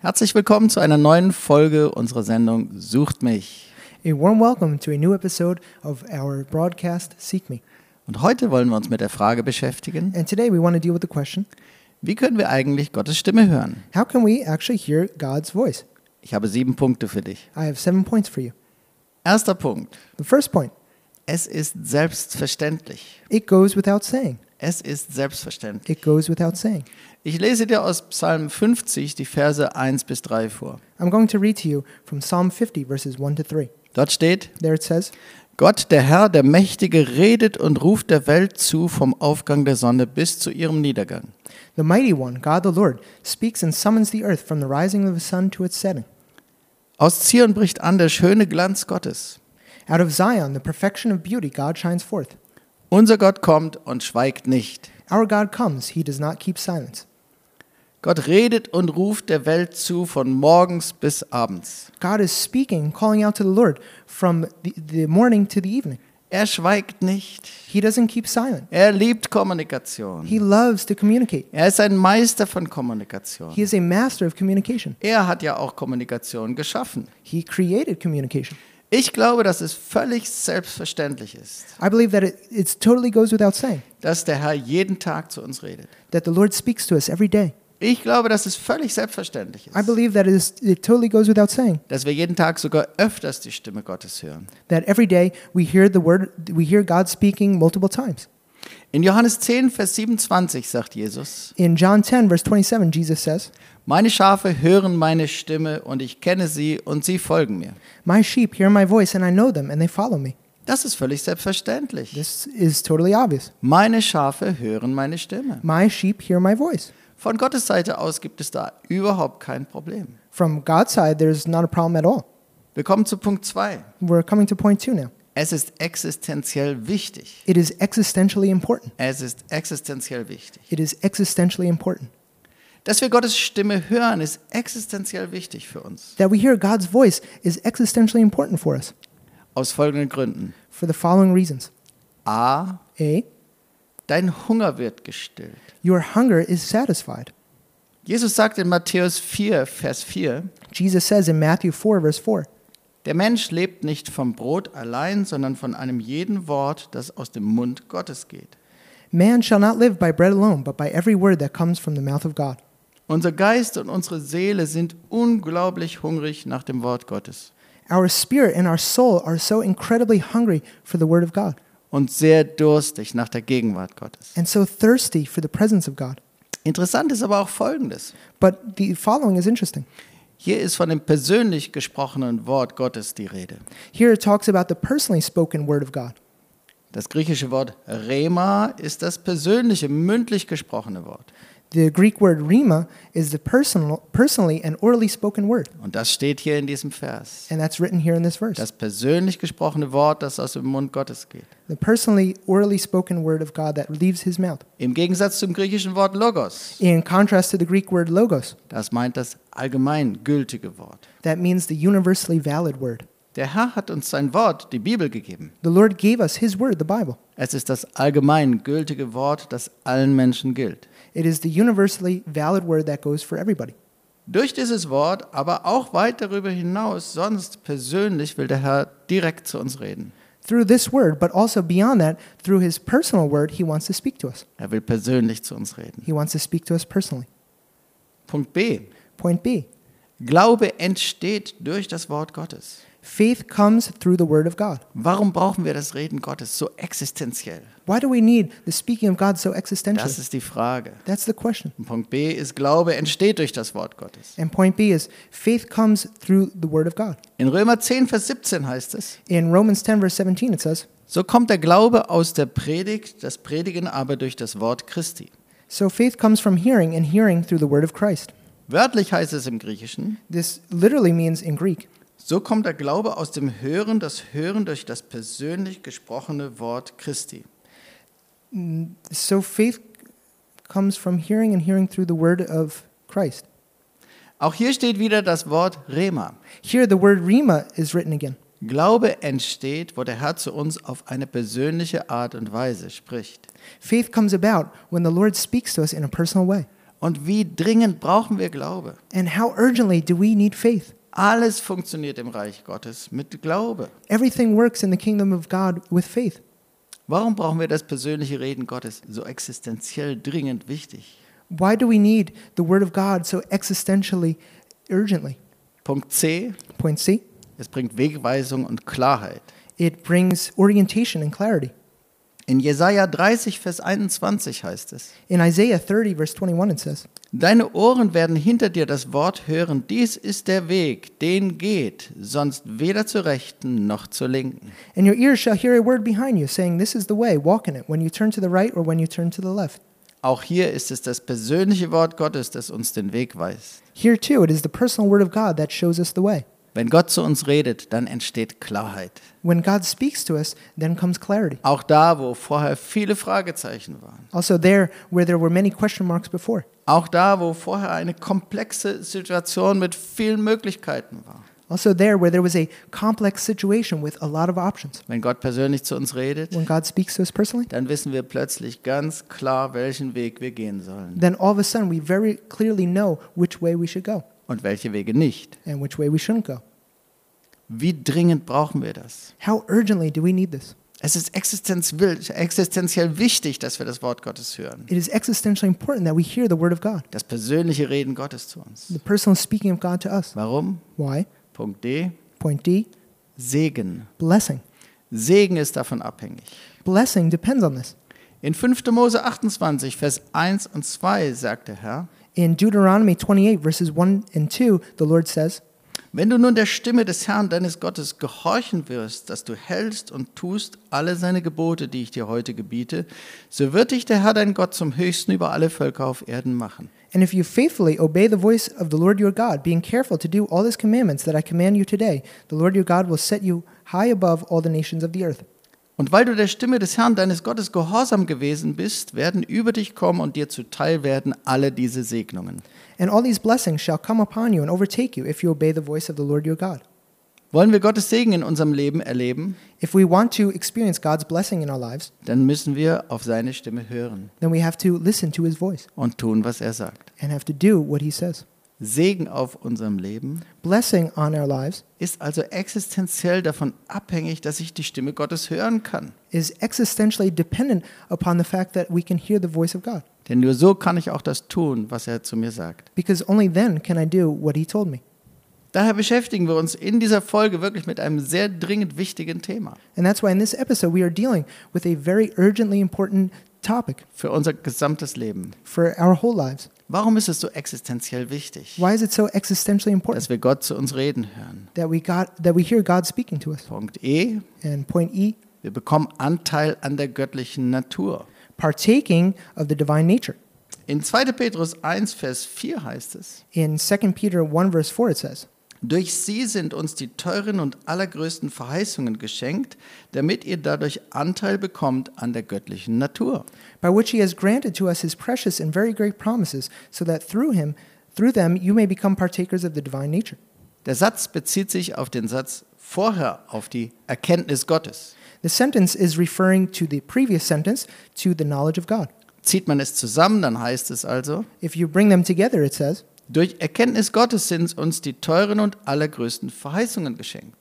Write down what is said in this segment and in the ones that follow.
Herzlich willkommen zu einer neuen Folge unserer Sendung Sucht mich. A warm welcome to a new episode of our broadcast Seek Me. Und heute wollen wir uns mit der Frage beschäftigen, And today we want to deal with the question wie können wir eigentlich Gottes Stimme hören? how can we actually hear God's voice? Ich habe sieben Punkte für dich. I have seven points for you. Erster Punkt. The first point Es ist selbstverständlich. it goes without saying. Es ist selbstverständlich. It goes without saying. Ich lese dir aus Psalm 50 die Verse 1 bis 3 vor. I'm going to read to you from Psalm 50, verses 1 to 3. Dort steht, There it says, Gott, der Herr, der Mächtige, redet und ruft der Welt zu vom Aufgang der Sonne bis zu ihrem Niedergang. The mighty one, God the Lord, speaks and summons the earth from the rising of the sun to its setting. Aus Zion bricht an der schöne Glanz Gottes. Out of Zion, the perfection of beauty, God shines forth. Unser Gott kommt und schweigt nicht. Our God comes, he does not keep silence. Gott redet und ruft der Welt zu von morgens bis abends. God is speaking, calling out to the Lord from the, the morning to the evening. Er schweigt nicht. He doesn't keep silent. Er liebt Kommunikation. He loves to communicate. Er ist ein Meister von Kommunikation. He is a master of communication. Er hat ja auch Kommunikation geschaffen. He created communication. Ich glaube, dass es völlig selbstverständlich ist, I believe that it it's totally goes without saying dass der Herr jeden Tag zu uns redet. that the Lord speaks to us every day. Ich glaube, dass es völlig selbstverständlich I ist, believe that it, is, it totally goes without saying dass wir jeden Tag sogar öfters die Stimme Gottes hören. that every day we hear the word, we hear God speaking multiple times. In Johannes 10, Vers 27 sagt Jesus, In John 10, verse 27, Jesus says, Meine Schafe hören meine Stimme und ich kenne sie und sie folgen mir. My sheep hear my voice, and I know them, and they follow me. Das ist völlig selbstverständlich. This is totally obvious. Meine Schafe hören meine Stimme. My sheep hear my voice. Von Gottes Seite aus gibt es da überhaupt kein Problem. From God's side, there's not a problem at all. Wir kommen zu Punkt 2. We're coming to point two now. Es ist existenziell wichtig. It is existentially important. Es ist existenziell wichtig. It is existentially important. Dass wir Gottes Stimme hören, ist existenziell wichtig für uns. That we hear God's voice is existentially important for us Aus folgenden Gründen. for the following reasons. A. A, Dein Hunger wird gestillt. your hunger is satisfied. Jesus sagt in Matthäus 4, Vers 4, Jesus says in Matthew 4, verse 4, Der Mensch lebt nicht vom Brot allein, sondern von einem jeden Wort, das aus dem Mund Gottes geht. Man shall not live by bread alone, but by every word that comes from the mouth of God. Unser Geist und unsere Seele sind unglaublich hungrig nach dem Wort Gottes Our spirit and our soul are so incredibly hungry for the word of God und sehr durstig nach der Gegenwart Gottes. and so thirsty for the presence of God. Interessant ist aber auch Folgendes. But the following is interesting. Hier ist von dem persönlich gesprochenen Wort Gottes die Rede. Here it talks about the personally spoken word of God. Das griechische Wort Rema ist das persönliche, mündlich gesprochene Wort. The Greek word rima is the personal, personally and orally spoken word, Und das steht hier in diesem Vers. and that's written here in this verse. Das persönlich gesprochene Wort, das aus dem Mund Gottes geht. The personally, orally spoken word of God that leaves his mouth. Im Gegensatz zum griechischen Wort Logos. In contrast to the Greek word logos, Das meint das allgemeingültige Wort. that means the universally valid word. Der Herr hat uns sein Wort, die Bibel, gegeben. The Lord gave us his word, the Bible. Es ist das allgemeingültige Wort, das allen Menschen gilt. It is the universally valid word that goes for everybody. Durch dieses Wort, aber auch weit darüber hinaus, sonst persönlich will der Herr direkt zu uns reden. Through this word, but also beyond that, through his personal word, he wants to speak to us. Er will persönlich zu uns reden. He wants to speak to us personally. Punkt B. Point B Glaube entsteht durch das Wort Gottes. Faith comes through the word of God. Warum brauchen wir das Reden Gottes so existenziell? Why do we need the speaking of God so existentially? Das ist die Frage. That's the question. Und Punkt B ist, Glaube entsteht durch das Wort Gottes. And point B is faith comes through the word of God. In Römer 10, Vers 17 heißt es, In Romans 10, verse 17, it says, so kommt der Glaube aus der Predigt, das Predigen aber durch das Wort Christi. So faith comes from hearing, and hearing through the word of Christ. Wörtlich heißt es im Griechischen, This literally means in Greek, so kommt der Glaube aus dem Hören, das Hören durch das persönlich gesprochene Wort Christi. so faith comes from hearing, and hearing through the word of Christ. Auch hier steht wieder das Wort Rema. Here, the word rima is written again. Glaube entsteht, wo der Herr zu uns auf eine persönliche Art und Weise spricht. Faith comes about when the Lord speaks to us in a personal way. Und wie dringend brauchen wir Glaube? And how urgently do we need faith? Alles funktioniert im Reich Gottes mit Glaube. Everything works in the kingdom of God with faith. Warum brauchen wir das persönliche Reden Gottes so existenziell dringend wichtig? Why do we need the word of God so existentially urgently? Punkt C, Point C es bringt Wegweisung und Klarheit. it brings orientation and clarity. In Jesaja 30, Vers 21 heißt es: In Isaiah 30, verse 21, it says, Deine Ohren werden hinter dir das Wort hören, dies ist der Weg, den geht, sonst weder zur rechten noch zur linken. And your ears shall hear a word behind you, saying, This is the way, walk in it, when you turn to the right or when you turn to the left. Auch hier ist es das persönliche Wort Gottes, das uns den Weg weist. Here too, it is the personal word of God that shows us the way. Wenn Gott zu uns redet, dann entsteht Klarheit. When God speaks to us, then comes clarity. Auch da, wo vorher viele Fragezeichen waren. Also, there where there were many question marks before. Auch da, wo vorher eine komplexe Situation mit vielen Möglichkeiten war. Also, there where there was a complex situation with a lot of options. Wenn Gott persönlich zu uns redet, When God speaks to us personally, dann wissen wir plötzlich ganz klar, welchen Weg wir gehen sollen then all of a sudden we very clearly know which way we should go und welche Wege nicht. and which way we shouldn't go. Wie dringend brauchen wir das? How urgently do we need this? Es ist existenziell, existenziell wichtig, dass wir das Wort Gottes hören. It is existentially important that we hear the word of God, Das persönliche Reden Gottes zu uns. the personal speaking of God to us. Warum? Why? Punkt D. Point D Segen. blessing. Segen ist davon abhängig. Blessing depends on this. In 5. Mose 28, Vers 1 und 2 sagt der Herr, In Deuteronomy 28, verses 1 and 2, the Lord says, Wenn du nun der Stimme des Herrn deines Gottes gehorchen wirst, dass du hältst und tust alle seine Gebote, die ich dir heute gebiete, so wird dich der Herr dein Gott zum Höchsten über alle Völker auf Erden machen. And if you faithfully obey the voice of the Lord your God, being careful to do all his commandments that I command you today, the Lord your God will set you high above all the nations of the earth. Und weil du der Stimme des Herrn deines Gottes gehorsam gewesen bist, werden über dich kommen und dir zuteil werden alle diese Segnungen. And all these blessings shall come upon you and overtake you if you obey the voice of the Lord your God. Wollen wir Gottes Segen in unserem Leben erleben, If we want to experience God's blessing in our lives, dann müssen wir auf seine Stimme hören then we have to listen to his voice und tun, was er sagt. and have to do what he says. Segen auf unserem Leben Blessing on our lives ist also existenziell davon abhängig, dass ich die Stimme Gottes hören kann. is existentially dependent upon the fact that we can hear the voice of God. Denn nur so kann ich auch das tun, was er zu mir sagt. Because only then can I do what he told me. Daher beschäftigen wir uns in dieser Folge wirklich mit einem sehr dringend wichtigen Thema And that's why in this episode we are dealing with a very urgently important topic für unser gesamtes Leben. for our whole lives. Warum ist es so existenziell wichtig, Why is it so existentially important dass wir Gott zu uns reden hören? that we got that we hear God speaking to us? Punkt E, And point E, wir bekommen Anteil an der göttlichen Natur. partaking of the divine nature. In 2. Petrus 1, Vers 4 heißt es, In 2 Peter 1 verse 4 it says, Durch sie sind uns die teuren und allergrößten Verheißungen geschenkt, damit ihr dadurch Anteil bekommt an der göttlichen Natur. by which he has granted to us his precious and very great promises, so that through him through them you may become partakers of the divine nature. Der Satz bezieht sich auf den Satz vorher, auf die Erkenntnis Gottes. The sentence is referring to the previous sentence to the knowledge of God. Zieht man es zusammen, dann heißt es also, If you bring them together it says, durch Erkenntnis Gottes sind uns die teuren und allergrößten Verheißungen geschenkt.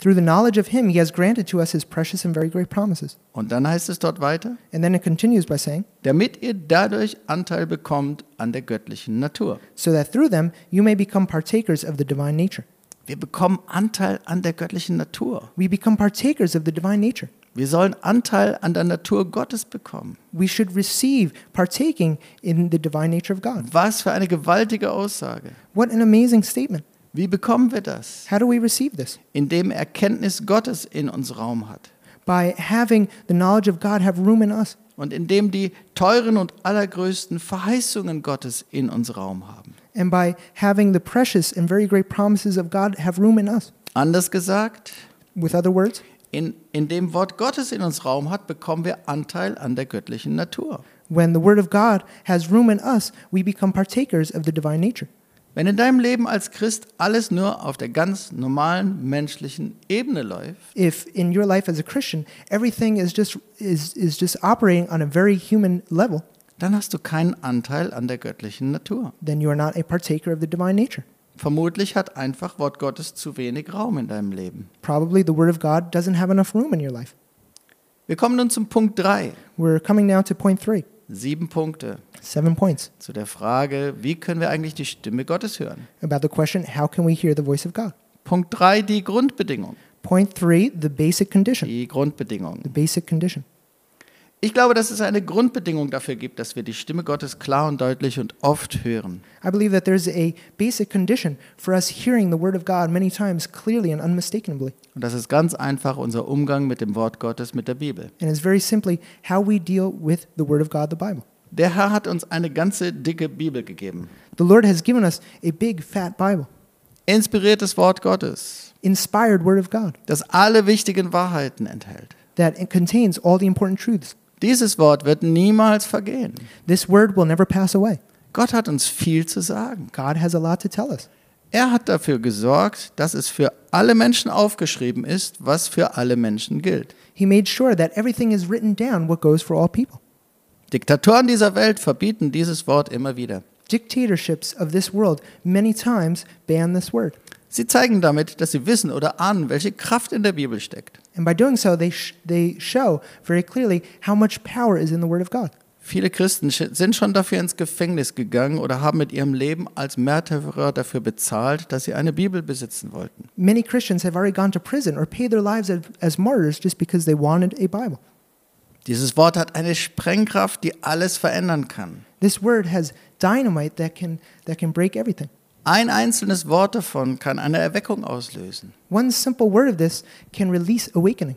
through the knowledge of him he has granted to us his precious and very great promises. Und dann heißt es dort weiter, And then it continues by saying, damit ihr dadurch Anteil bekommt an der göttlichen Natur. so that through them you may become partakers of the divine nature. Wir bekommen Anteil an der göttlichen Natur. We become partakers of the divine nature. Wir sollen Anteil an der Natur Gottes bekommen. We should receive partaking in the divine nature of God. Was für eine gewaltige Aussage. What an amazing statement. Wie bekommen wir das? How do we receive this? Indem Erkenntnis Gottes in uns Raum hat. By having the knowledge of God have room in us, Und indem die teuren und allergrößten Verheißungen Gottes in uns Raum haben. and by having the precious and very great promises of God have room in us. Anders gesagt, With other words, in, in dem Wort Gottes in uns Raum hat, bekommen wir Anteil an der göttlichen Natur. when the Word of God has room in us, we become partakers of the divine nature. Wenn in deinem Leben als Christ alles nur auf der ganz normalen menschlichen Ebene läuft, If in your life as a Christian everything is just is, is just operating on a very human level, dann hast du keinen Anteil an der göttlichen Natur. then you are not a partaker of the divine nature. Vermutlich hat einfach Wort Gottes zu wenig Raum in deinem Leben. Probably the Word of God doesn't have enough room in your life. Wir kommen nun zum Punkt 3. We're coming now to point three Sieben Punkte seven points zu der Frage, wie können wir eigentlich die Stimme Gottes hören? about the question how can we hear the voice of God? Punkt 3, die Grundbedingung. Point three the basic condition. Die Grundbedingung. The basic condition. Ich glaube, dass es eine Grundbedingung dafür gibt, dass wir die Stimme Gottes klar und deutlich und oft hören. I believe that there's a basic condition for us hearing the Word of God many times clearly and unmistakably. Und das ist ganz einfach unser Umgang mit dem Wort Gottes, mit der Bibel. And it's very simply how we deal with the Word of God, the Bible. Der Herr hat uns eine ganze dicke Bibel gegeben. The Lord has given us a big, fat Bible, Inspiriertes Wort Gottes, inspired Word of God, das alle wichtigen Wahrheiten enthält. that contains all the important truths. Dieses Wort wird niemals vergehen. This Word will never pass away. Gott hat uns viel zu sagen. God has a lot to tell us. Er hat dafür gesorgt, dass es für alle Menschen aufgeschrieben ist, was für alle Menschen gilt. He made sure that everything is written down what goes for all people. Diktatoren dieser Welt verbieten dieses Wort immer wieder. Dictatorships of this world many times ban this word. Sie zeigen damit, dass sie wissen oder ahnen, welche Kraft in der Bibel steckt. And by doing so, they, sh- they show very clearly how much power is in the Word of God. Viele Christen sind schon dafür ins Gefängnis gegangen oder haben mit ihrem Leben als Märtyrer dafür bezahlt, dass sie eine Bibel besitzen wollten. Many Christians have already gone to prison or paid their lives as martyrs just because they wanted a Bible. Dieses Wort hat eine Sprengkraft, die alles verändern kann. This word has dynamite that can, that can break everything. Ein einzelnes Wort davon kann eine Erweckung auslösen. One simple word of this can release awakening.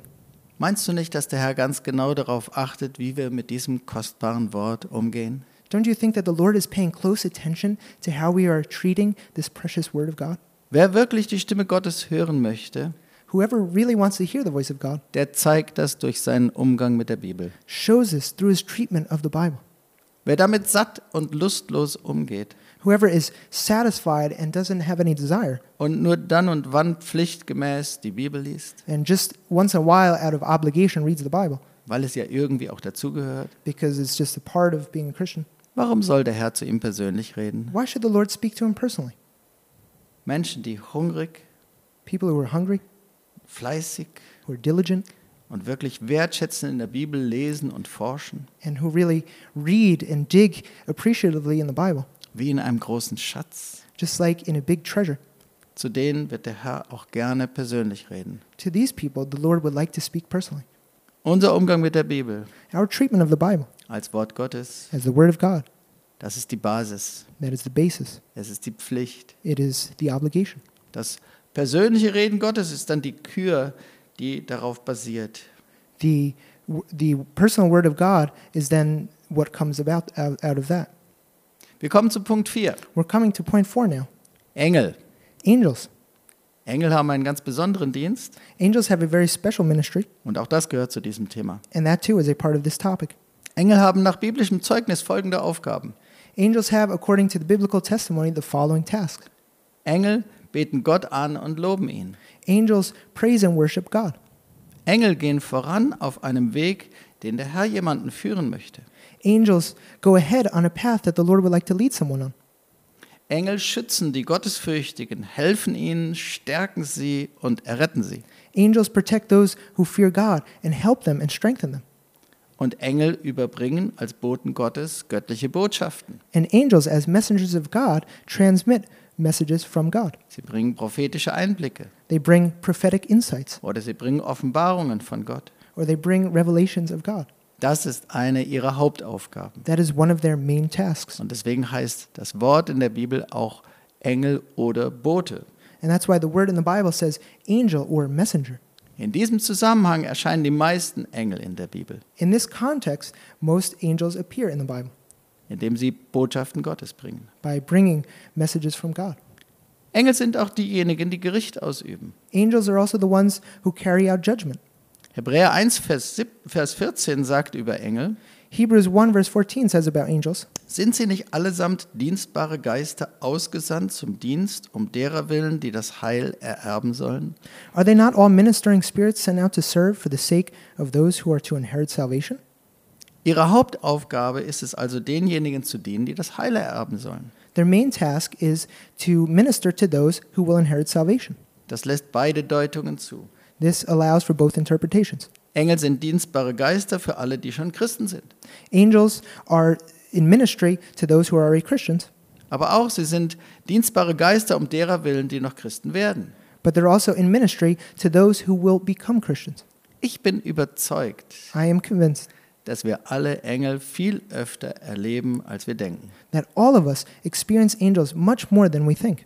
Meinst du nicht, dass der Herr ganz genau darauf achtet, wie wir mit diesem kostbaren Wort umgehen? Don't you think that the Lord is paying close attention to how we are treating this precious Word of God? Wer wirklich die Stimme Gottes hören möchte, Whoever really wants to hear the voice of God der zeigt das durch seinen Umgang mit der Bibel. shows us through his treatment of the Bible. Wer damit satt und lustlos umgeht Whoever is satisfied and doesn't have any desire, und nur dann und wann pflichtgemäß die Bibel liest, and just once in a while, out of obligation, reads the Bible weil es ja irgendwie auch dazugehört, because it's just a part of being a Christian, warum soll der Herr zu ihm persönlich reden? why should the Lord speak to him personally? Menschen, die hungrig, People who are hungry, fleißig who are diligent, und wirklich wertschätzend in der Bibel lesen und forschen, and who really read and dig appreciatively in the Bible, wie in einem großen Schatz. just like in a big treasure. Zu denen wird der Herr auch gerne persönlich reden. To these people, the Lord would like to speak personally. Unser Umgang mit der Bibel Our treatment of the Bible als Wort Gottes, as the Word of God, das ist die Basis, that is the basis, es ist die Pflicht. it is the obligation. Das persönliche Reden Gottes ist dann die Kür, die darauf basiert. The, the personal Word of God is then what comes about out, out of that. Wir kommen zu Punkt 4. We're coming to point four now. Engel. Angels. Engel haben einen ganz besonderen Dienst Angels have a very special ministry, und auch das gehört zu diesem Thema. and that too is a part of this topic. Engel haben nach biblischem Zeugnis folgende Aufgaben. Angels have, according to the biblical testimony, the following tasks Engel beten Gott an und loben ihn. Angels praise and worship God. Engel gehen voran auf einem Weg, den der Herr jemanden führen möchte. Angels go ahead on a path that the Lord would like to lead someone on. Engel schützen die Gottesfürchtigen, helfen ihnen, stärken sie und erretten sie. Angels protect those who fear God and help them and strengthen them. Und Engel überbringen als Boten Gottes göttliche Botschaften. And angels, as messengers of God, transmit messages from God. Sie bringen prophetische Einblicke They bring prophetic insights oder sie bringen Offenbarungen von Gott. or they bring revelations of God. Das ist eine ihrer Hauptaufgaben. That is one of their main tasks. Und deswegen heißt das Wort in der Bibel auch Engel oder Bote. And that's why the word in the Bible says angel or messenger. In diesem Zusammenhang erscheinen die meisten Engel in der Bibel, In this context, most angels appear in the Bible indem sie Botschaften Gottes bringen. by bringing messages from God. Engel sind auch diejenigen, die Gericht ausüben. Angels are also the ones who carry out judgment. Hebräer 1, Vers, sieb- Vers 14 sagt über Engel, Hebrews 1 verse 14 says about angels, sind sie nicht allesamt dienstbare Geister ausgesandt zum Dienst, um derer willen, die das Heil ererben sollen? Are they not all ministering spirits sent out to serve for the sake of those who are to inherit salvation? Ihre Hauptaufgabe ist es also, denjenigen zu dienen, die das Heil ererben sollen. Their main task is to minister to those who will inherit salvation. Das lässt beide Deutungen zu. This allows for both interpretations. Engel sind dienstbare Geister für alle, die schon Christen sind. Angels are in ministry to those who are already Christians, Aber auch sie sind dienstbare Geister um derer willen, die noch Christen werden. but they're also in ministry to those who will become Christians. Ich bin überzeugt, I am convinced dass wir alle Engel viel öfter erleben, als wir denken. that all of us experience angels much more than we think.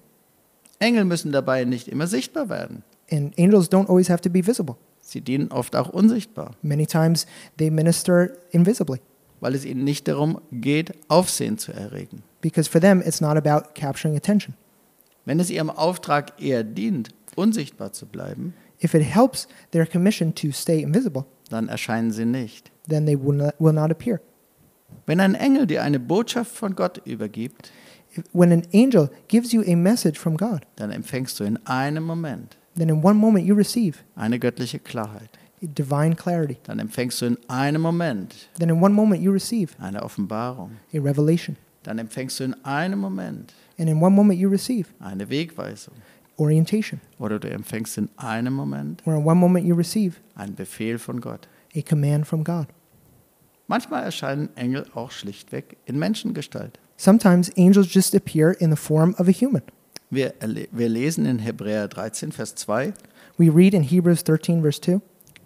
Engel müssen dabei nicht immer sichtbar werden. And angels don't always have to be visible. Sie dienen oft auch unsichtbar, Many times they minister invisibly weil es ihnen nicht darum geht, Aufsehen zu erregen. because for them it's not about capturing attention. Wenn es ihrem Auftrag eher dient, unsichtbar zu bleiben, If it helps their commission to stay invisible, dann erscheinen sie nicht. Then they will not, will not appear. Wenn ein Engel dir eine Botschaft von Gott übergibt, If- When an angel gives you a message from God, dann empfängst du in einem Moment then in one moment you receive eine göttliche Klarheit. divine clarity. Dann empfängst du in einem Moment Then in one moment you receive eine Offenbarung. a revelation. Dann empfängst du in einem Moment And in one moment you receive eine Wegweisung. orientation. Oder du empfängst in einem Moment Or in one moment you receive einen Befehl von Gott. a command from God. Manchmal erscheinen Engel auch schlichtweg in Menschengestalt. Sometimes angels just appear in the form of a human. Wir, wir lesen in Hebräer 13, Vers 2, We read in Hebrews 13, verse 2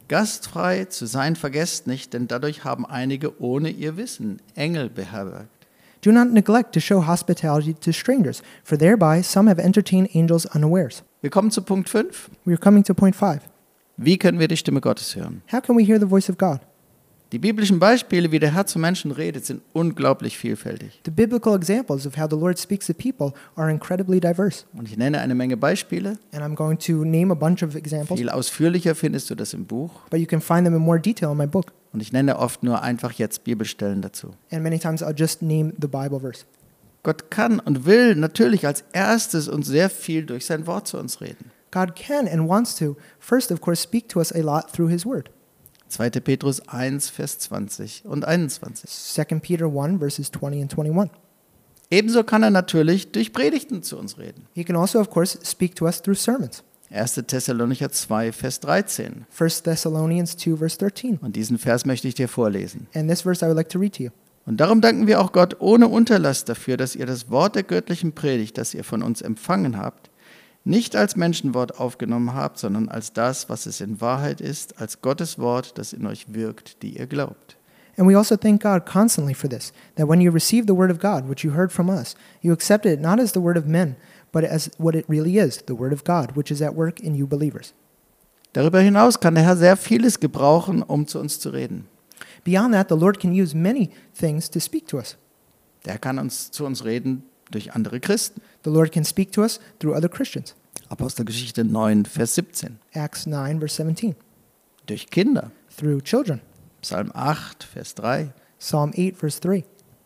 Gastfrei zu sein vergesst nicht, denn dadurch haben einige ohne ihr Wissen Engel beherbergt. Do not neglect to show hospitality to strangers, for thereby some have entertained angels unawares. Wir kommen zu Punkt 5. We are coming to point 5. Wie können wir die Stimme Gottes hören? How can we hear the voice of God? Die biblischen Beispiele, wie der Herr zu Menschen redet, sind unglaublich vielfältig. The biblical examples of how the Lord speaks to people are incredibly diverse. Und ich nenne eine Menge Beispiele. And I'm going to name a bunch of examples, Viel ausführlicher findest du das im Buch. but you can find them in more detail in my book. Und ich nenne oft nur einfach jetzt Bibelstellen dazu. And many times I'll just name the Bible verse. Gott kann und will natürlich als erstes und sehr viel durch sein Wort zu uns reden. God can and wants to, first, of course, speak to us a lot through His Word. 2. Petrus 1, Vers 20 und 21. 2 Peter 1, verses 20 and 21. Ebenso kann er natürlich durch Predigten zu uns reden. He can also, of course, speak to us through sermons. 1. Thessalonicher 2, Vers 13. 1 Thessalonians 2, verse 13. Und diesen Vers möchte ich dir vorlesen. And this verse I would like to read to you. Und darum danken wir auch Gott ohne Unterlass dafür, dass ihr das Wort der göttlichen Predigt, das ihr von uns empfangen habt, nicht als Menschenwort aufgenommen habt, sondern als das, was es in Wahrheit ist, als Gottes Wort, das in euch wirkt, die ihr glaubt. And we also thank God constantly for this, that when you received the word of God, which you heard from us, you accepted it not as the word of men, but as what it really is, the word of God, which is at work in you believers. Darüber hinaus kann der Herr sehr vieles gebrauchen, um zu uns zu reden. Beyond that, the Lord can use many things to speak to us. Der kann uns zu uns reden durch andere Christen. The Lord can speak to us through other Christians. Apostelgeschichte 9, Vers 17. Acts 9, verse 17. Durch Kinder. Through children. Psalm 8, Vers 3. Psalm 8, verse 3.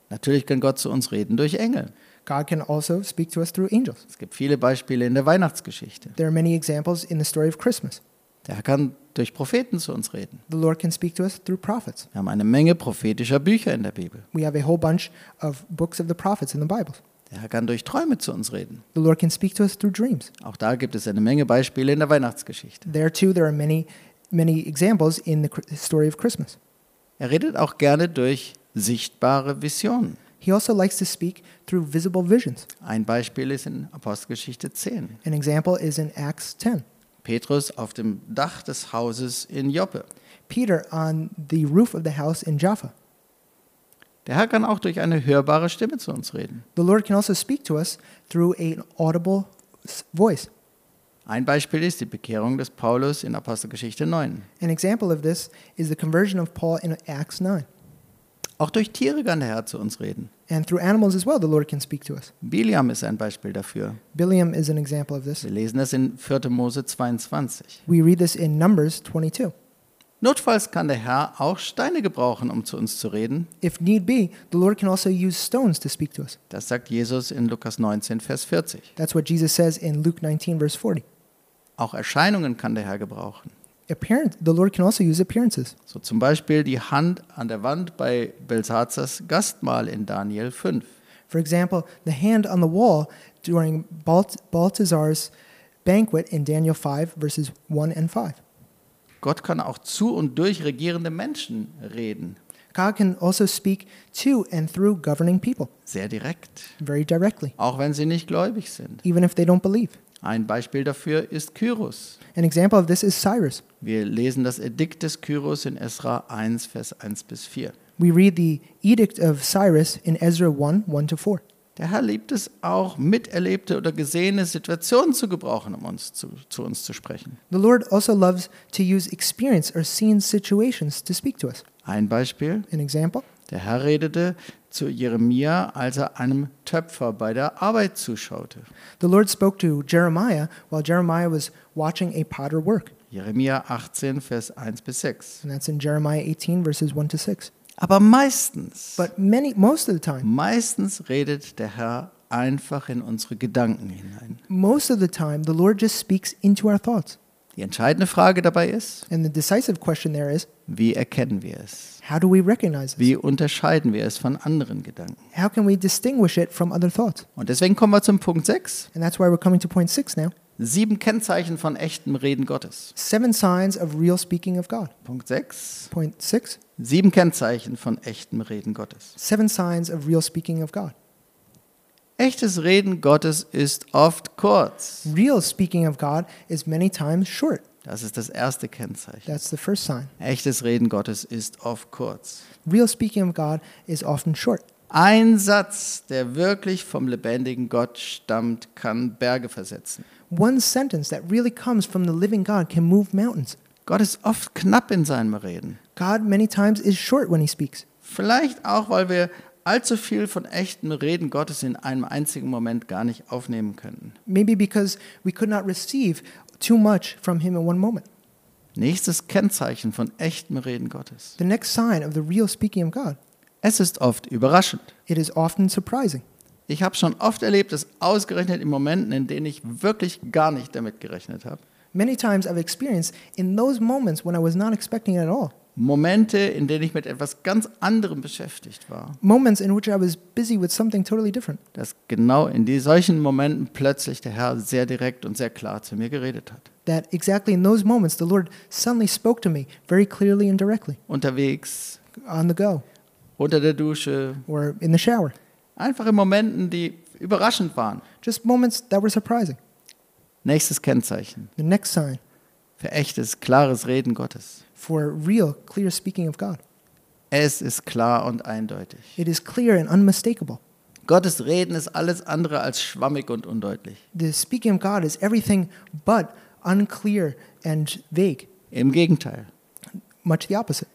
Natürlich kann Gott zu uns reden durch Engel. God can also speak to us through angels. Es gibt viele Beispiele in der Weihnachtsgeschichte. There are many examples in the story of Christmas. Der Herr kann durch Propheten zu uns reden. The Lord can speak to us through prophets. Wir haben eine Menge prophetischer Bücher in der Bibel. We have a whole bunch of books of the prophets in the Bible. Der Herr kann durch Träume zu uns reden. The Lord can speak to us through dreams. Auch da gibt es eine Menge Beispiele in der Weihnachtsgeschichte. There too, there are many, many examples in the story of Christmas. Er redet auch gerne durch sichtbare Visionen. He also likes to speak through visible visions. Ein Beispiel ist in Apostelgeschichte 10. An example is in Acts 10. Petrus auf dem Dach des Hauses in Joppe. Peter on the roof of the house in Jaffa. Der Herr kann auch durch eine hörbare Stimme zu uns reden. The Lord can also speak to us through an audible voice. Ein Beispiel ist die Bekehrung des Paulus in Apostelgeschichte 9. An example of this is the conversion of Paul in Acts 9. Auch durch Tiere kann der Herr zu uns reden. And through animals as well, the Lord can speak to us. Biliam ist ein Beispiel dafür. Biliam is an example of this. Wir lesen das in 4. Mose 22. We read this in Numbers 22. Notfalls kann der Herr auch Steine gebrauchen, um zu uns zu reden. If need be, the Lord can also use stones to speak to us. Das sagt Jesus in Lukas 19, Vers 40. That's what Jesus says in Luke 19, verse 40. Auch Erscheinungen kann der Herr gebrauchen. Appearance, the Lord can also use appearances. So zum Beispiel die Hand an der Wand bei Belsazars Gastmahl in Daniel 5. For example, the hand on the wall during Balt- Balthazar's banquet in Daniel 5, verses 1 and 5. Gott kann auch zu und durch regierende Menschen reden, God can also speak to and through governing people sehr direkt, very directly, auch wenn sie nicht gläubig sind. even if they don't believe. Ein Beispiel dafür ist Kyros. An example of this is Cyrus. Wir lesen das Edikt des Kyros in Esra 1, Vers 1 bis 4. We read the edict of Cyrus in Ezra 1 1 to 4. Der Herr liebt es auch, miterlebte oder gesehene Situationen zu gebrauchen, um uns zu, zu uns zu sprechen. The Lord also loves to use experience or seen situations to speak to us. Ein Beispiel, An example, der Herr redete zu Jeremia, als er einem Töpfer bei der Arbeit zuschaute. the Lord spoke to Jeremiah while Jeremiah was watching a potter work. Jeremia 18, Vers 1 bis 6. And that's in Jeremiah 18, verses 1 to 6. Aber meistens, But many, most of the time, meistens redet der Herr einfach in unsere Gedanken hinein. most of the time, the Lord just speaks into our thoughts. Die entscheidende Frage dabei ist, And the decisive question there is wie erkennen wir es? how do we recognize? Wie unterscheiden wir es von anderen Gedanken? How can we distinguish it from other thoughts? Und deswegen kommen wir zum Punkt 6. And that's why we're coming to point six now Sieben Kennzeichen von echtem Reden Gottes. seven signs of real speaking of God. Punkt 6. Point six Sieben Kennzeichen von echtem Reden Gottes. seven signs of real speaking of God. Echtes Reden Gottes ist oft kurz. Real speaking of God is many times short. Das ist das erste Kennzeichen. That's the first sign. Echtes Reden Gottes ist oft kurz. Real speaking of God is often short. Ein Satz, der wirklich vom lebendigen Gott stammt, kann Berge versetzen. One sentence that really comes from the living God can move mountains. Gott ist oft knapp in seinem Reden. God many times is short when he speaks. Vielleicht auch, weil wir allzu viel von echtem Reden Gottes in einem einzigen Moment gar nicht aufnehmen könnten. Maybe because we could not receive too much from him in one moment. Nächstes Kennzeichen von echtem Reden Gottes. The next sign of the real speaking of God, Es ist oft überraschend. it is often surprising. Ich habe schon oft erlebt, dass ausgerechnet in Momenten, in denen ich wirklich gar nicht damit gerechnet habe, Many times I've experienced in those moments when I was not expecting it at all. Momente, in denen ich mit etwas ganz anderem beschäftigt war, Moments in which I was busy with something totally different. dass genau in die solchen Momenten plötzlich der Herr sehr direkt und sehr klar zu mir geredet hat. That exactly in those moments the Lord suddenly spoke to me very clearly and directly Unterwegs, on the go unter der Dusche, or in the shower. einfach in Momenten, die überraschend waren. Just moments that were surprising. Nächstes Kennzeichen The next sign für echtes, klares Reden Gottes. for real, clear speaking of God. Es ist klar und eindeutig. It is clear and unmistakable. Gottes Reden ist alles andere als schwammig und undeutlich. The speaking of God is everything but unclear and vague. Im Gegenteil. Much the opposite.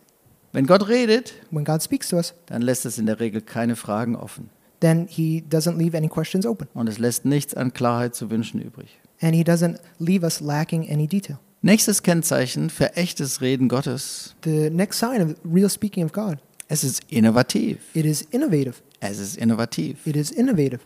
Wenn Gott redet, When God speaks to us, dann lässt es in der Regel keine Fragen offen. then he doesn't leave any questions open. Und es lässt nichts an Klarheit zu wünschen übrig. And he doesn't leave us lacking any detail. Nächstes Kennzeichen für echtes Reden Gottes. The next sign of real speaking of God, Es ist innovativ. it is innovative. Es ist innovativ. It is innovative.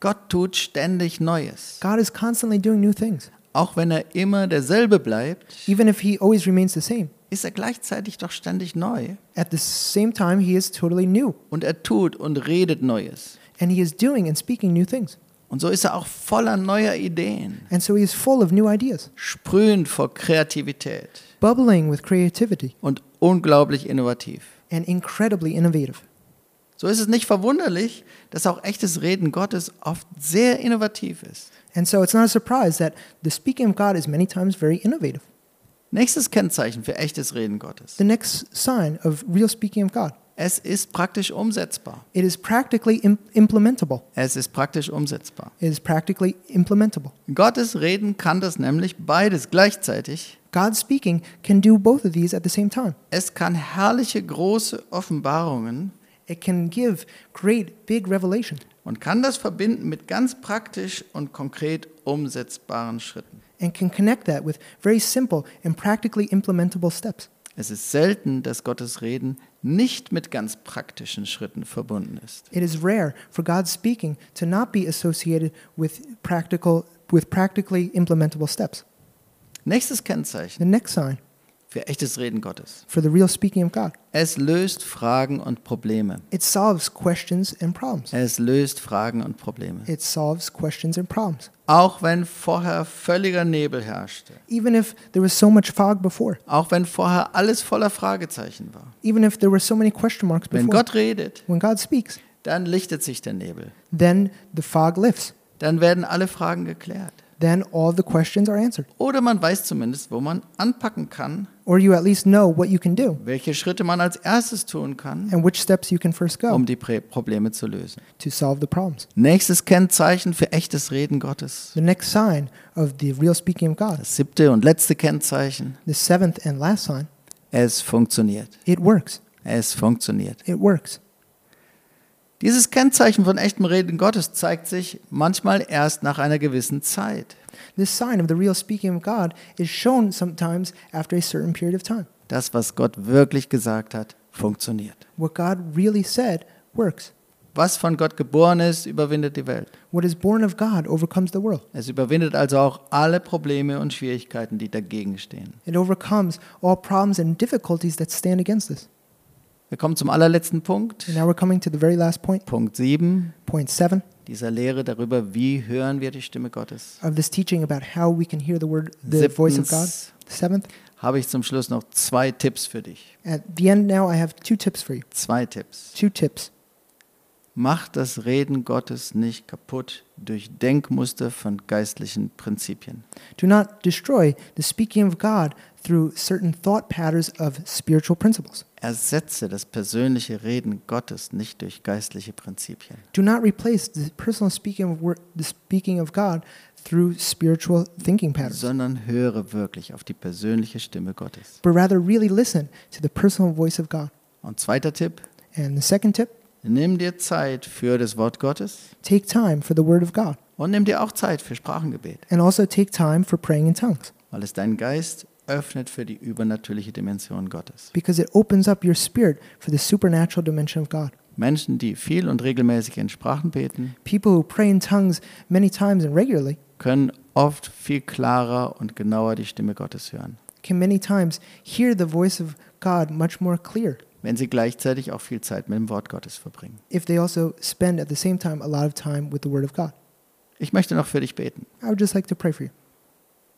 Gott tut ständig Neues. God is constantly doing new things. Auch wenn er immer derselbe bleibt, Even if he always remains the same, ist er gleichzeitig doch ständig neu. at the same time, he is totally new. Und er tut und redet Neues. And he is doing and speaking new things. Und so ist er auch voller neuer Ideen, And so he is full of new ideas, sprühend vor Kreativität bubbling with creativity, und unglaublich innovativ. and incredibly innovative. So ist es nicht verwunderlich, dass auch echtes Reden Gottes oft sehr innovativ ist. And so it's not a surprise that the speaking of God is many times very innovative. Nächstes Kennzeichen für echtes Reden Gottes. The next sign of real speaking of God, Es ist praktisch umsetzbar. it is practically im- implementable. Es ist praktisch umsetzbar. It is practically implementable. Gottes Reden kann das nämlich beides gleichzeitig. God speaking can do both of these at the same time. Es kann herrliche große Offenbarungen It can give great big revelation und kann das verbinden mit ganz praktisch und konkret umsetzbaren Schritten. and can connect that with very simple and practically implementable steps. Es ist selten, dass Gottes Reden nicht mit ganz praktischen Schritten verbunden ist. It is rare for God's speaking to not be associated with practical with practically implementable steps. Nächstes Kennzeichen. The next sign, für echtes Reden Gottes. for the real speaking of God. Es löst Fragen und Probleme. It solves questions and problems. Es löst Fragen und Probleme. It solves questions and problems. Auch wenn vorher völliger Nebel herrschte. Even if there was so much fog before, Auch wenn vorher alles voller Fragezeichen war. even if there were so many question marks Wenn before, Gott redet, when God speaks, dann lichtet sich der Nebel. then the fog lifts. Dann werden alle Fragen geklärt. Then all the questions are answered. Oder man weiß zumindest, wo man anpacken kann, Or you at least know what you can do welche Schritte man als erstes tun kann, and which steps you can first go um die Prä- Probleme zu lösen. to solve the problems. Nächstes Kennzeichen für echtes Reden Gottes. The next sign of the real speaking of God, Das siebte und letzte Kennzeichen. the seventh and last sign, Es funktioniert. it works. Es funktioniert. It works. Dieses Kennzeichen von echtem Reden Gottes zeigt sich manchmal erst nach einer gewissen Zeit. This sign of the real speaking of God is shown sometimes after a certain period of time. Das, was Gott wirklich gesagt hat, funktioniert. What God really said works. Was von Gott geboren ist, überwindet die Welt. What is born of God overcomes the world. Es überwindet also auch alle Probleme und Schwierigkeiten, die dagegen stehen. It overcomes all problems and difficulties that stand against us. Wir kommen zum allerletzten Punkt. Now we're coming to the very last point, Punkt 7 point seven dieser Lehre darüber, wie hören wir die Stimme Gottes. of this teaching about how we can hear the word, the voice of God. Siebtens Seventh, habe ich zum Schluss noch zwei Tipps für dich. at the end now, I have two tips for you. Zwei Tipps. Two tips. Mach das Reden Gottes nicht kaputt durch Denkmuster von geistlichen Prinzipien. Do not destroy the speaking of God through certain thought patterns of spiritual principles. Ersetze das persönliche Reden Gottes nicht durch geistliche Prinzipien. Do not replace the personal speaking of wor- the speaking of God through spiritual thinking patterns, sondern höre wirklich auf die persönliche Stimme Gottes. but rather really listen to the personal voice of God. Und zweiter Tipp, And the second tip, nimm dir Zeit für das Wort Gottes take time for the word of God, und nimm dir auch Zeit für Sprachengebet, and also take time for praying in tongues, weil es deinen Geist öffnet für die übernatürliche Dimension Gottes. because it opens up your spirit for the supernatural dimension of God. Menschen, die viel und regelmäßig in Sprachen beten, People who pray in tongues many times and regularly können oft viel klarer und genauer die Stimme Gottes hören, can many times hear the voice of God much more clear wenn sie gleichzeitig auch viel Zeit mit dem Wort Gottes verbringen. if they also spend at the same time a lot of time with the word of God. Ich möchte noch für dich beten. I would just like to pray for you.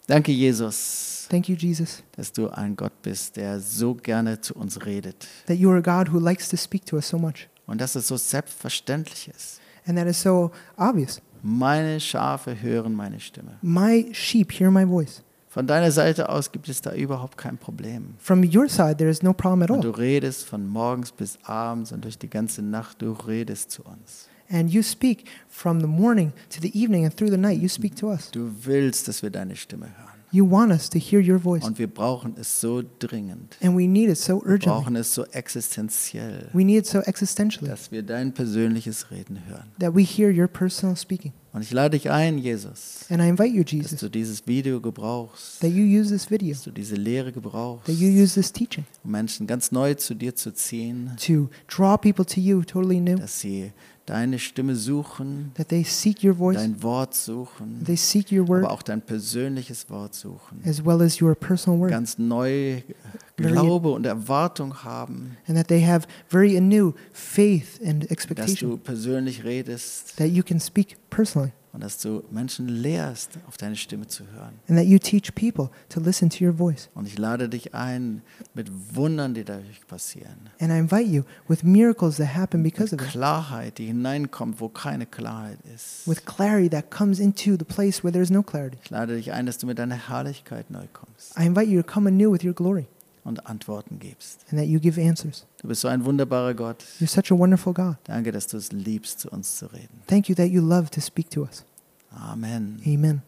Danke, Jesus, Thank you, Jesus, dass du ein Gott bist, der so gerne zu uns redet that you are a God who likes to speak to us so much. und dass es so selbstverständlich ist. And that is so obvious. Meine Schafe hören meine Stimme. My sheep hear my voice. Von deiner Seite aus gibt es da überhaupt kein Problem. From your side, there is no problem at Und du all. redest von morgens bis abends und durch die ganze Nacht, du redest zu uns. And you speak from the morning to the evening and through the night. You speak to us. Du willst, dass wir deine Stimme hören. You want us to hear your voice. Und wir brauchen es so dringend. And we need it so Wir urgently. brauchen es so existenziell, We need it so existentially dass wir dein persönliches Reden hören. that we hear your personal speaking. Und ich lade dich ein, Jesus, And I invite you, dass Jesus, du dieses Video gebrauchst, that you use this video, dass du diese Lehre gebrauchst, that you use this teaching um Menschen ganz neu zu dir zu ziehen, to draw people to you totally new, dass sie deine Stimme suchen, voice, dein Wort suchen, word, aber auch dein persönliches Wort suchen. as well as Ganz neu Glaube und Erwartung haben, and that they have very anew faith and dass expectation. du persönlich redest that you can speak personally, und dass du Menschen lehrst, auf deine Stimme zu hören. and that you teach people to listen to your voice. Und ich lade dich ein mit Wundern, die dadurch passieren. And I invite you with miracles that happen because Mit of it, Klarheit, die hineinkommt, wo keine Klarheit ist. with clarity that comes into the place where there is no clarity. Ich lade dich ein, dass du mit deiner Herrlichkeit neu kommst I invite you to come anew with your glory und Antworten gibst. and that you give answers. Du bist so ein wunderbarer Gott. You're such a wonderful God. Danke, dass du es liebst, zu uns zu reden. Thank you that you love to speak to us. Amen. Amen.